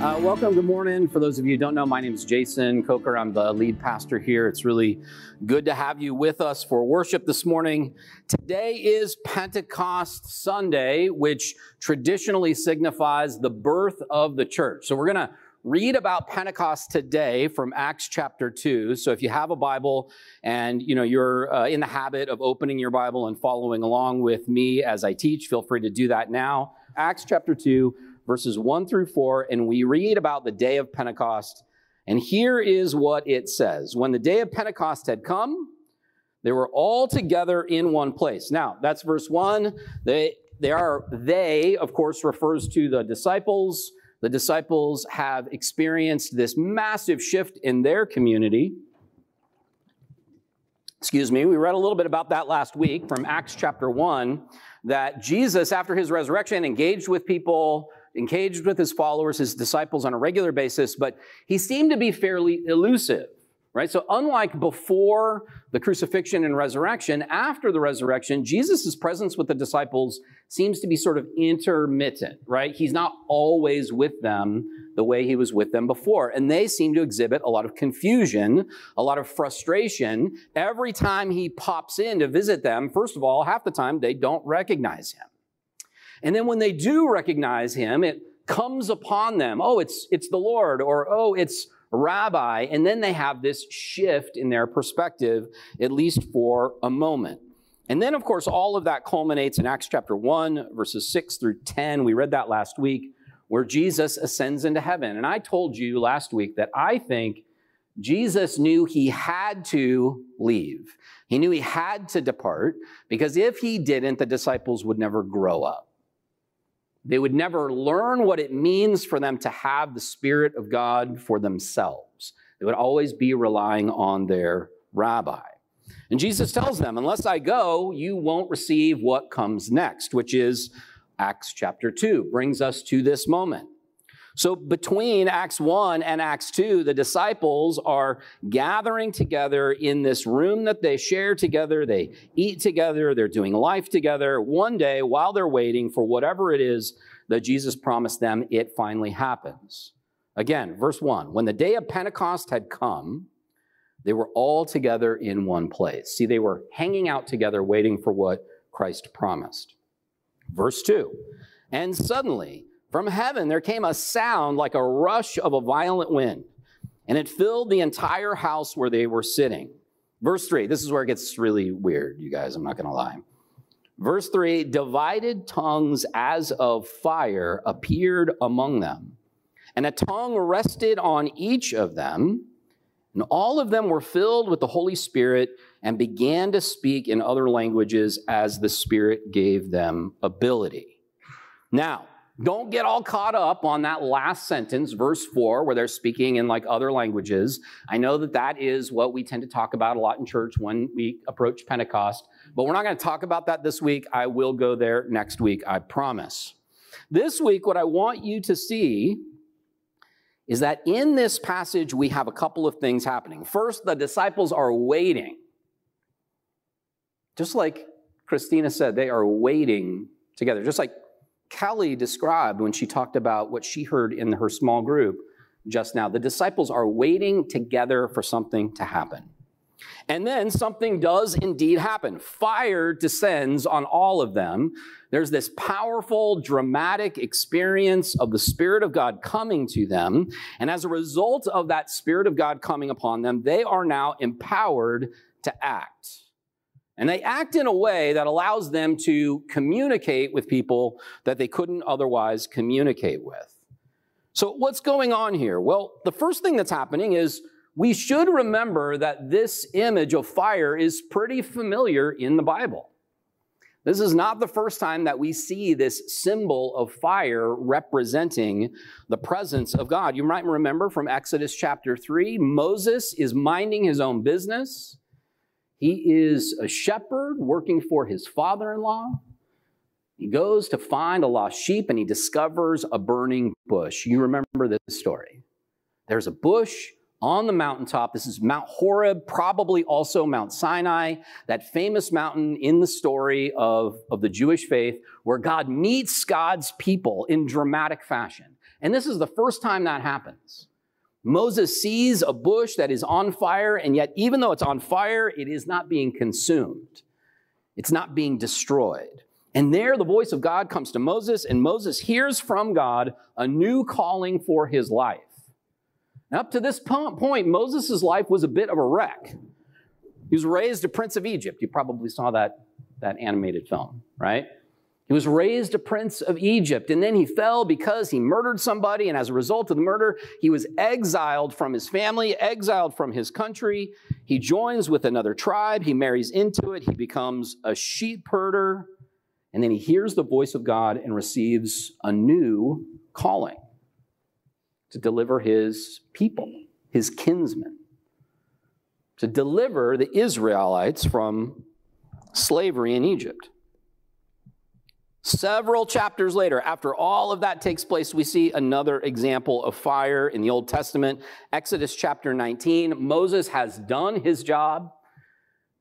Uh, welcome. Good morning. For those of you who don't know, my name is Jason Coker. I'm the lead pastor here. It's really good to have you with us for worship this morning. Today is Pentecost Sunday, which traditionally signifies the birth of the church. So we're going to read about Pentecost today from Acts chapter 2. So if you have a Bible and you know you're uh, in the habit of opening your Bible and following along with me as I teach, feel free to do that now. Acts chapter 2 verses 1 through 4, and we read about the day of Pentecost. And here is what it says When the day of Pentecost had come, they were all together in one place. Now, that's verse 1. They, they are, they, of course, refers to the disciples. The disciples have experienced this massive shift in their community. Excuse me, we read a little bit about that last week from Acts chapter 1 that Jesus, after his resurrection, engaged with people, engaged with his followers, his disciples on a regular basis, but he seemed to be fairly elusive, right? So unlike before the crucifixion and resurrection, after the resurrection, Jesus' presence with the disciples seems to be sort of intermittent, right? He's not always with them the way he was with them before. And they seem to exhibit a lot of confusion, a lot of frustration. Every time he pops in to visit them, first of all, half the time they don't recognize him. And then when they do recognize him, it comes upon them. Oh, it's, it's the Lord, or oh, it's rabbi. And then they have this shift in their perspective, at least for a moment. And then, of course, all of that culminates in Acts chapter 1, verses 6 through 10. We read that last week, where Jesus ascends into heaven. And I told you last week that I think Jesus knew he had to leave. He knew he had to depart because if he didn't, the disciples would never grow up. They would never learn what it means for them to have the Spirit of God for themselves. They would always be relying on their rabbi. And Jesus tells them, unless I go, you won't receive what comes next, which is Acts chapter 2, brings us to this moment. So between Acts 1 and Acts 2, the disciples are gathering together in this room that they share together. They eat together. They're doing life together. One day, while they're waiting for whatever it is that Jesus promised them, it finally happens. Again, verse 1 When the day of Pentecost had come, they were all together in one place. See, they were hanging out together, waiting for what Christ promised. Verse 2 And suddenly, from heaven there came a sound like a rush of a violent wind, and it filled the entire house where they were sitting. Verse 3, this is where it gets really weird, you guys, I'm not to lie. Verse 3 divided tongues as of fire appeared among them, and a tongue rested on each of them. And all of them were filled with the Holy Spirit and began to speak in other languages as the Spirit gave them ability. Now, don't get all caught up on that last sentence, verse 4, where they're speaking in like other languages. I know that that is what we tend to talk about a lot in church when we approach Pentecost, but we're not going to talk about that this week. I will go there next week, I promise. This week, what I want you to see is that in this passage, we have a couple of things happening. First, the disciples are waiting. Just like Christina said, they are waiting together. Just like Kelly described when she talked about what she heard in her small group just now. The disciples are waiting together for something to happen. And then something does indeed happen. Fire descends on all of them. There's this powerful, dramatic experience of the Spirit of God coming to them. And as a result of that Spirit of God coming upon them, they are now empowered to act. And they act in a way that allows them to communicate with people that they couldn't otherwise communicate with. So, what's going on here? Well, the first thing that's happening is we should remember that this image of fire is pretty familiar in the Bible. This is not the first time that we see this symbol of fire representing the presence of God. You might remember from Exodus chapter 3, Moses is minding his own business. He is a shepherd working for his father in law. He goes to find a lost sheep and he discovers a burning bush. You remember this story. There's a bush on the mountaintop. This is Mount Horeb, probably also Mount Sinai, that famous mountain in the story of, of the Jewish faith where God meets God's people in dramatic fashion. And this is the first time that happens. Moses sees a bush that is on fire, and yet, even though it's on fire, it is not being consumed. It's not being destroyed. And there, the voice of God comes to Moses, and Moses hears from God a new calling for his life. Now, up to this point, Moses' life was a bit of a wreck. He was raised a prince of Egypt. You probably saw that, that animated film, right? He was raised a prince of Egypt, and then he fell because he murdered somebody, and as a result of the murder, he was exiled from his family, exiled from his country. He joins with another tribe, he marries into it, he becomes a sheep herder, and then he hears the voice of God and receives a new calling to deliver his people, his kinsmen, to deliver the Israelites from slavery in Egypt. Several chapters later, after all of that takes place, we see another example of fire in the Old Testament. Exodus chapter 19. Moses has done his job.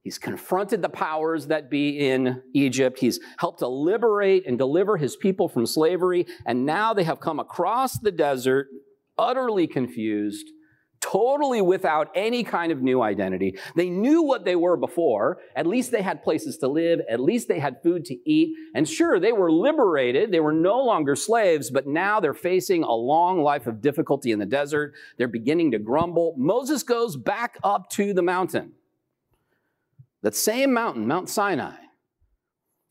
He's confronted the powers that be in Egypt. He's helped to liberate and deliver his people from slavery. And now they have come across the desert, utterly confused, totally without any kind of new identity. They knew what they were before. At least they had places to live. At least they had food to eat. And sure, they were liberated. They were no longer slaves, but now they're facing a long life of difficulty in the desert. They're beginning to grumble. Moses goes back up to the mountain. That same mountain, Mount Sinai.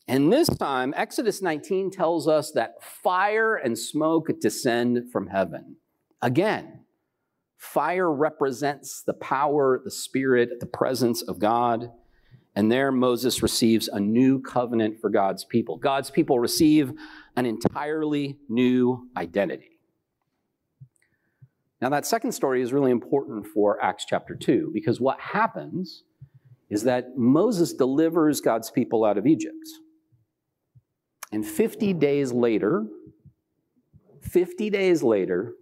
And this time, Exodus 19 tells us that fire and smoke descend from heaven. Again, Fire represents the power, the spirit, the presence of God. And there Moses receives a new covenant for God's people. God's people receive an entirely new identity. Now, that second story is really important for Acts chapter 2 because what happens is that Moses delivers God's people out of Egypt. And 50 days later, 50 days later,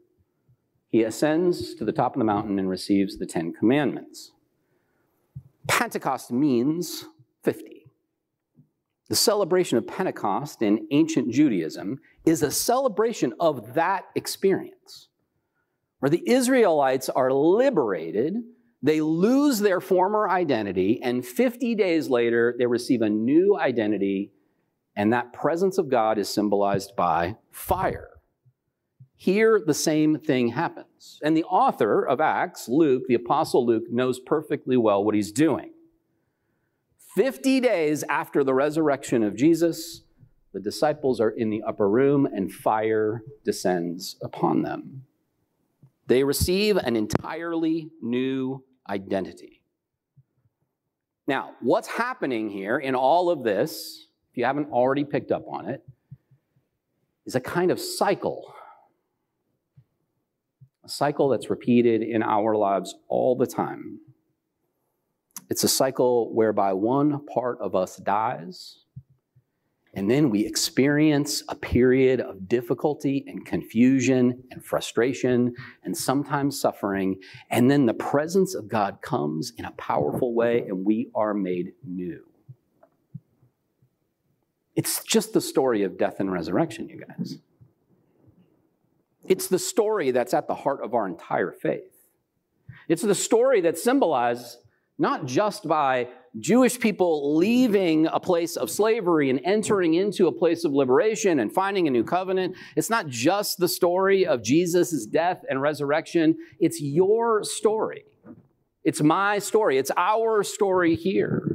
he ascends to the top of the mountain and receives the Ten Commandments. Pentecost means 50. The celebration of Pentecost in ancient Judaism is a celebration of that experience, where the Israelites are liberated, they lose their former identity, and 50 days later, they receive a new identity, and that presence of God is symbolized by fire. Here, the same thing happens. And the author of Acts, Luke, the Apostle Luke, knows perfectly well what he's doing. 50 days after the resurrection of Jesus, the disciples are in the upper room and fire descends upon them. They receive an entirely new identity. Now, what's happening here in all of this, if you haven't already picked up on it, is a kind of cycle a cycle that's repeated in our lives all the time. It's a cycle whereby one part of us dies, and then we experience a period of difficulty and confusion and frustration and sometimes suffering. And then the presence of God comes in a powerful way, and we are made new. It's just the story of death and resurrection, you guys. It's the story that's at the heart of our entire faith. It's the story that's symbolized not just by Jewish people leaving a place of slavery and entering into a place of liberation and finding a new covenant. It's not just the story of Jesus' death and resurrection. It's your story. It's my story. It's our story here.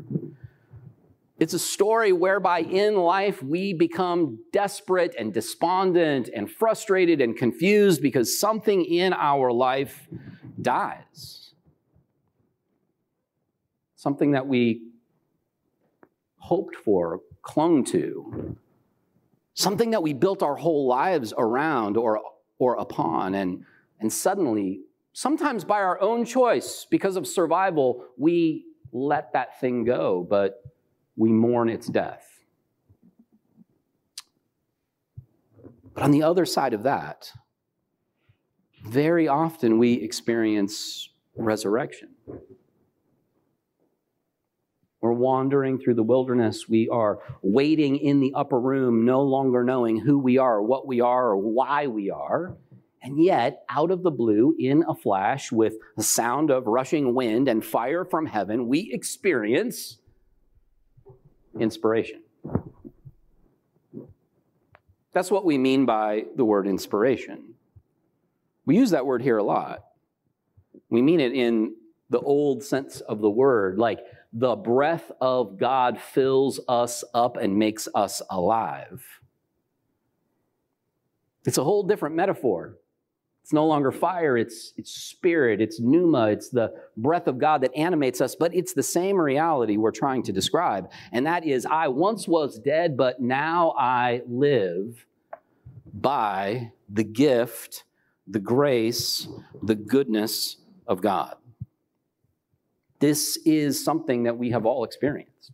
It's a story whereby in life we become desperate and despondent and frustrated and confused because something in our life dies. Something that we hoped for, clung to, something that we built our whole lives around or, or upon, and, and suddenly, sometimes by our own choice, because of survival, we let that thing go. But we mourn its death. But on the other side of that, very often we experience resurrection. We're wandering through the wilderness. We are waiting in the upper room, no longer knowing who we are, what we are, or why we are. And yet, out of the blue, in a flash, with the sound of rushing wind and fire from heaven, we experience inspiration. That's what we mean by the word inspiration. We use that word here a lot. We mean it in the old sense of the word, like the breath of God fills us up and makes us alive. It's a whole different metaphor. It's no longer fire, it's, it's spirit, it's pneuma, it's the breath of God that animates us, but it's the same reality we're trying to describe. And that is, I once was dead, but now I live by the gift, the grace, the goodness of God. This is something that we have all experienced.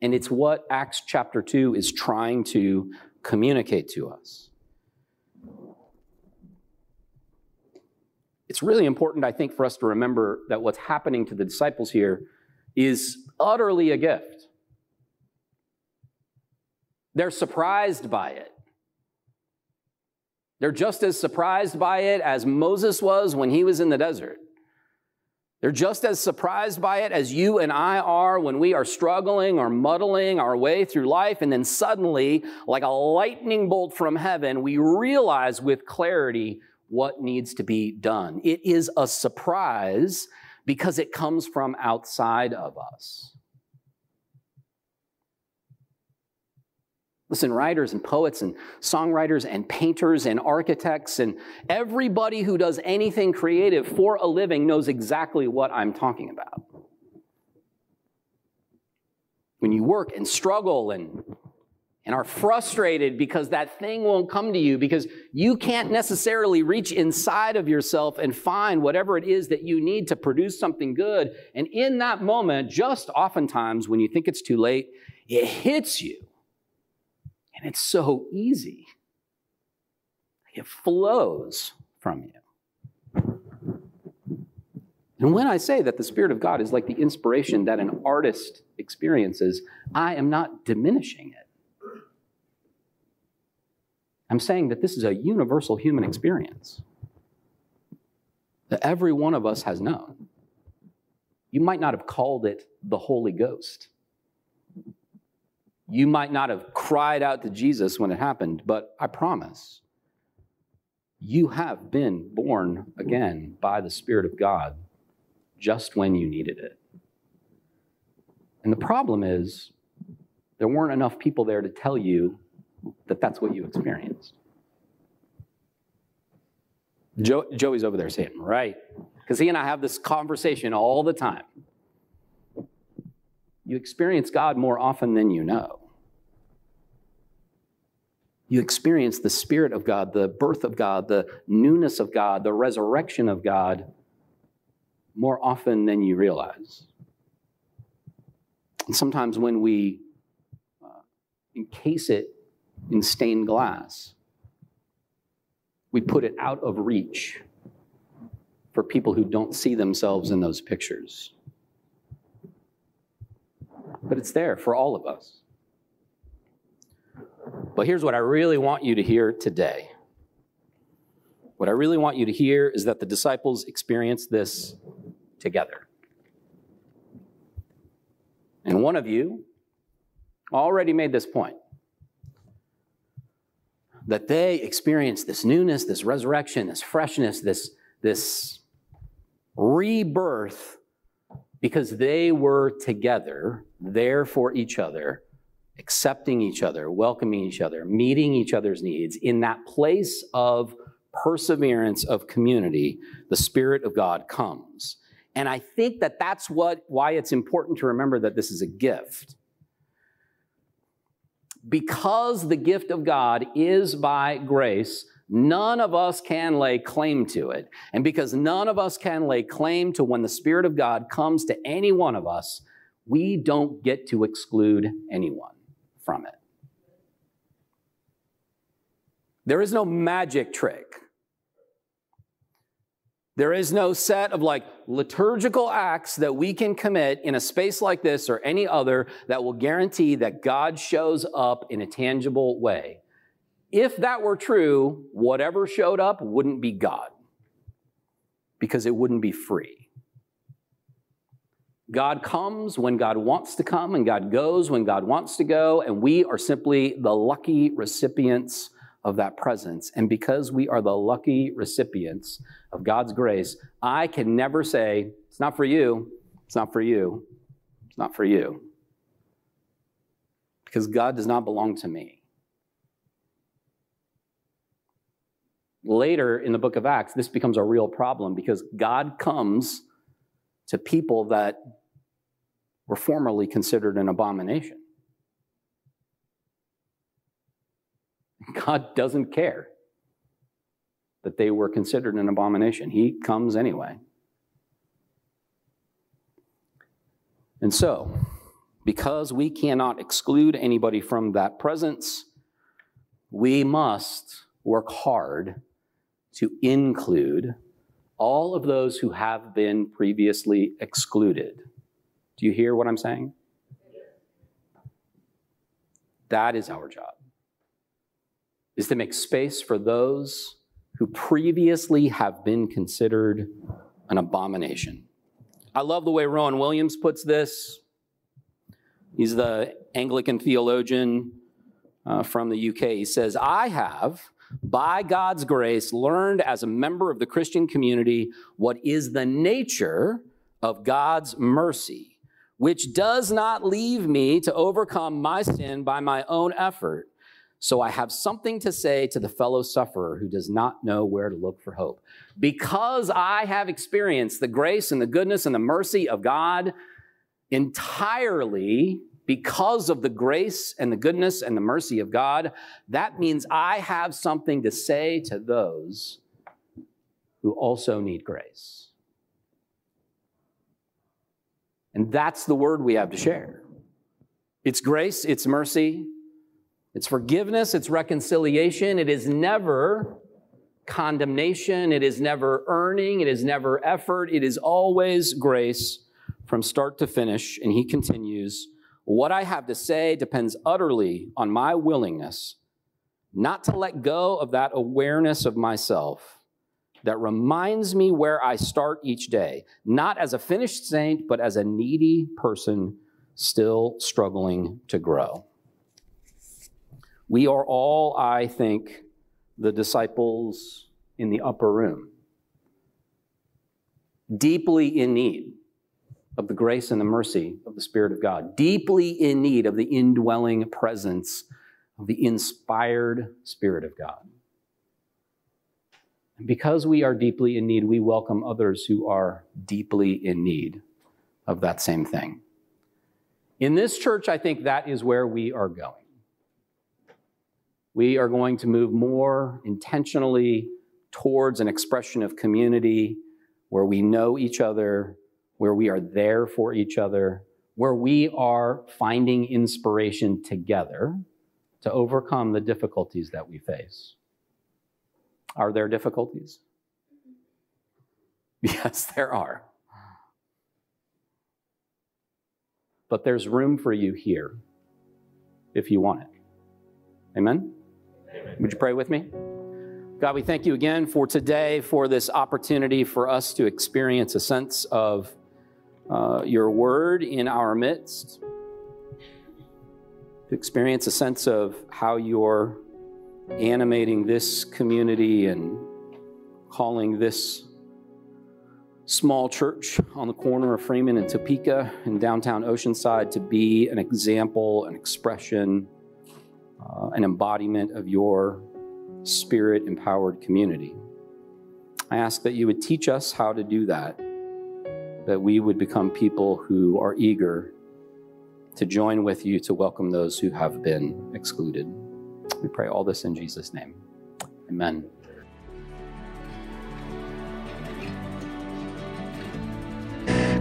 And it's what Acts chapter 2 is trying to communicate to us. It's really important, I think, for us to remember that what's happening to the disciples here is utterly a gift. They're surprised by it. They're just as surprised by it as Moses was when he was in the desert. They're just as surprised by it as you and I are when we are struggling or muddling our way through life, and then suddenly, like a lightning bolt from heaven, we realize with clarity what needs to be done. It is a surprise because it comes from outside of us. Listen, writers and poets and songwriters and painters and architects and everybody who does anything creative for a living knows exactly what I'm talking about. When you work and struggle and, and are frustrated because that thing won't come to you, because you can't necessarily reach inside of yourself and find whatever it is that you need to produce something good. And in that moment, just oftentimes when you think it's too late, it hits you and it's so easy. It flows from you. And when I say that the Spirit of God is like the inspiration that an artist experiences, I am not diminishing it. I'm saying that this is a universal human mm-hmm. experience that every one of us has known. You might not have called it the Holy Ghost. You might not have cried out to Jesus when it happened, but I promise you have been born again by the Spirit of God just when you needed it. And the problem is, there weren't enough people there to tell you that that's what you experienced. Jo- Joey's over there saying, right. Because he and I have this conversation all the time. You experience God more often than you know. You experience the Spirit of God, the birth of God, the newness of God, the resurrection of God more often than you realize. And sometimes when we uh, encase it in stained glass, we put it out of reach for people who don't see themselves in those pictures. But it's there for all of us. But here's what I really want you to hear today. What I really want you to hear is that the disciples experienced this together. And one of you already made this point that they experienced this newness, this resurrection, this freshness, this, this rebirth because they were together, there for each other, accepting each other, welcoming each other, meeting each other's needs, in that place of perseverance of community, the Spirit of God comes. And I think that that's what, why it's important to remember that this is a gift. Because the gift of God is by grace, none of us can lay claim to it. And because none of us can lay claim to when the Spirit of God comes to any one of us, we don't get to exclude anyone from it. There is no magic trick. There is no set of like liturgical acts that we can commit in a space like this or any other that will guarantee that God shows up in a tangible way. If that were true, whatever showed up wouldn't be God because it wouldn't be free. God comes when God wants to come, and God goes when God wants to go, and we are simply the lucky recipients of that presence. And because we are the lucky recipients of God's grace, I can never say, It's not for you, it's not for you, it's not for you. Because God does not belong to me. Later in the book of Acts, this becomes a real problem because God comes to people that were formerly considered an abomination. God doesn't care that they were considered an abomination. He comes anyway. And so, because we cannot exclude anybody from that presence, we must work hard to include all of those who have been previously excluded. Do you hear what I'm saying? That is our job. Is to make space for those who previously have been considered an abomination. I love the way Rowan Williams puts this. He's the Anglican theologian uh, from the UK. He says, I have, by God's grace, learned as a member of the Christian community what is the nature of God's mercy which does not leave me to overcome my sin by my own effort. So I have something to say to the fellow sufferer who does not know where to look for hope. Because I have experienced the grace and the goodness and the mercy of God entirely because of the grace and the goodness and the mercy of God, that means I have something to say to those who also need grace. And that's the word we have to share. It's grace, it's mercy, it's forgiveness, it's reconciliation. It is never condemnation, it is never earning, it is never effort, it is always grace from start to finish. And he continues, What I have to say depends utterly on my willingness not to let go of that awareness of myself that reminds me where I start each day, not as a finished saint, but as a needy person still struggling to grow. We are all, I think, the disciples in the upper room, deeply in need of the grace and the mercy of the Spirit of God, deeply in need of the indwelling presence of the inspired Spirit of God. And because we are deeply in need, we welcome others who are deeply in need of that same thing. In this church, I think that is where we are going. We are going to move more intentionally towards an expression of community where we know each other, where we are there for each other, where we are finding inspiration together to overcome the difficulties that we face. Are there difficulties? Yes, there are. But there's room for you here if you want it. Amen? Would you pray with me? God, we thank you again for today, for this opportunity for us to experience a sense of uh, your word in our midst, to experience a sense of how you're animating this community and calling this small church on the corner of Freeman and Topeka in downtown Oceanside to be an example, an expression, uh, an embodiment of your spirit empowered community. I ask that you would teach us how to do that, that we would become people who are eager to join with you to welcome those who have been excluded. We pray all this in Jesus' name. Amen.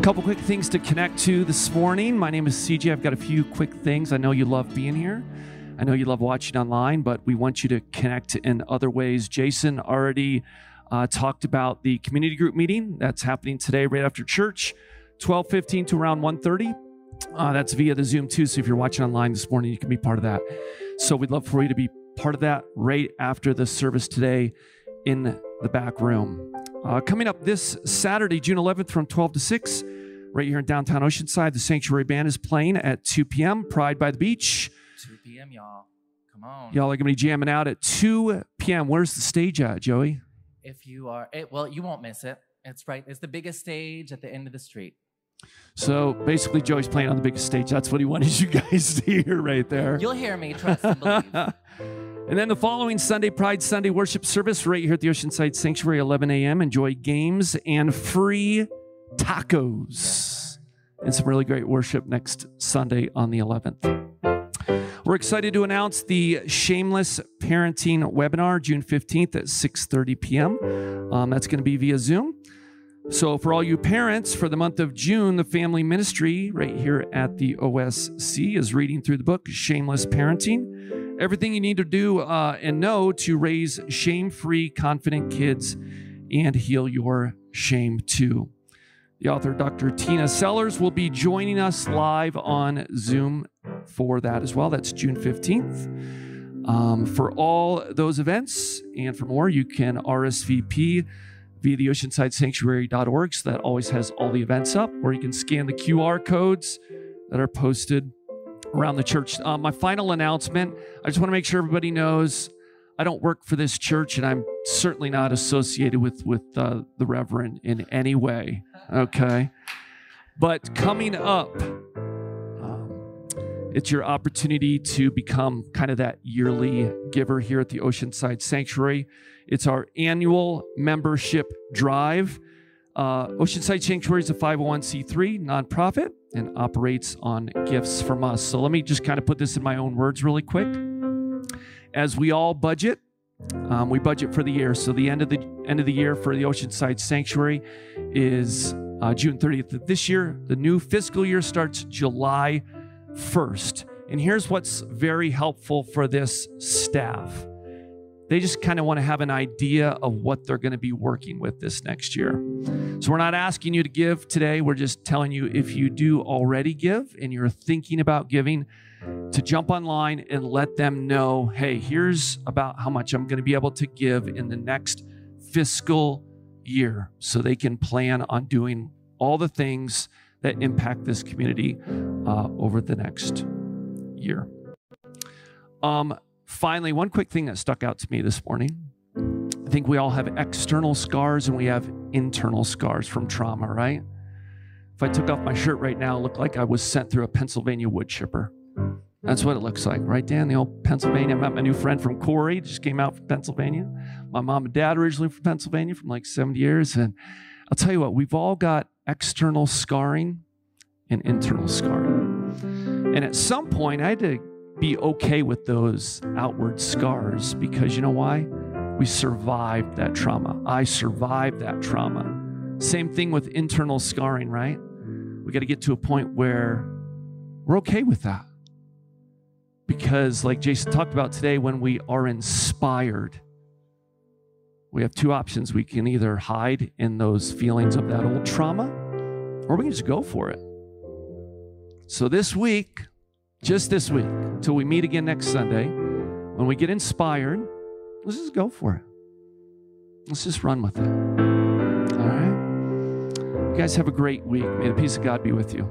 Couple quick things to connect to this morning. My name is CJ. I've got a few quick things. I know you love being here. I know you love watching online, but we want you to connect in other ways. Jason already uh, talked about the community group meeting that's happening today right after church, 12:15 to around 1:30. Uh, that's via the Zoom too. So if you're watching online this morning, you can be part of that. So we'd love for you to be part of that right after the service today in the back room. Uh, coming up this Saturday, June 11th, from 12 to 6, right here in downtown Oceanside, the Sanctuary Band is playing at 2 p.m. Pride by the Beach. 2 p.m., y'all. Come on. Y'all are going to be jamming out at 2 p.m. Where's the stage at, Joey? If you are, it, well, you won't miss it. It's right. It's the biggest stage at the end of the street. So basically, Joey's playing on the biggest stage. That's what he wanted you guys to hear right there. You'll hear me. Trust and believe. and then the following Sunday, Pride Sunday worship service right here at the Oceanside Sanctuary, 11 a.m. Enjoy games and free tacos. And some really great worship next Sunday on the 11th. We're excited to announce the Shameless Parenting webinar June 15th at 6:30 p.m. Um, that's going to be via Zoom. So, for all you parents, for the month of June, the family ministry right here at the OSC is reading through the book Shameless Parenting. Everything you need to do uh, and know to raise shame free, confident kids and heal your shame too. The author, Dr. Tina Sellers, will be joining us live on Zoom for that as well. That's June 15th. Um, for all those events and for more, you can RSVP via the oceansidesanctuary.org. So that always has all the events up, or you can scan the QR codes that are posted around the church. Uh, my final announcement I just want to make sure everybody knows I don't work for this church, and I'm certainly not associated with, with uh, the Reverend in any way. Okay. But coming up, it's your opportunity to become kind of that yearly giver here at the Oceanside Sanctuary. It's our annual membership drive. Uh, Oceanside Sanctuary is a 501c3 nonprofit and operates on gifts from us. So let me just kind of put this in my own words really quick. As we all budget, um, we budget for the year. So the end of the end of the year for the Oceanside Sanctuary is uh, June 30th of this year. The new fiscal year starts July 1st. And here's what's very helpful for this staff they just kind of want to have an idea of what they're going to be working with this next year. So we're not asking you to give today. We're just telling you if you do already give and you're thinking about giving, to jump online and let them know hey, here's about how much I'm going to be able to give in the next fiscal year so they can plan on doing all the things that impact this community uh, over the next year. Um, Finally, one quick thing that stuck out to me this morning. I think we all have external scars and we have internal scars from trauma, right? If I took off my shirt right now, it looked like I was sent through a Pennsylvania wood chipper. That's what it looks like, right, Dan? The old Pennsylvania. I met my new friend from Corey, just came out from Pennsylvania. My mom and dad originally from Pennsylvania from like 70 years. And I'll tell you what, we've all got external scarring and internal scarring. And at some point, I had to be okay with those outward scars because you know why? We survived that trauma. I survived that trauma. Same thing with internal scarring, right? We got to get to a point where we're okay with that. Because, like Jason talked about today, when we are inspired, we have two options. We can either hide in those feelings of that old trauma, or we can just go for it. So, this week, just this week, till we meet again next Sunday, when we get inspired, let's just go for it. Let's just run with it. All right? You guys have a great week. May the peace of God be with you.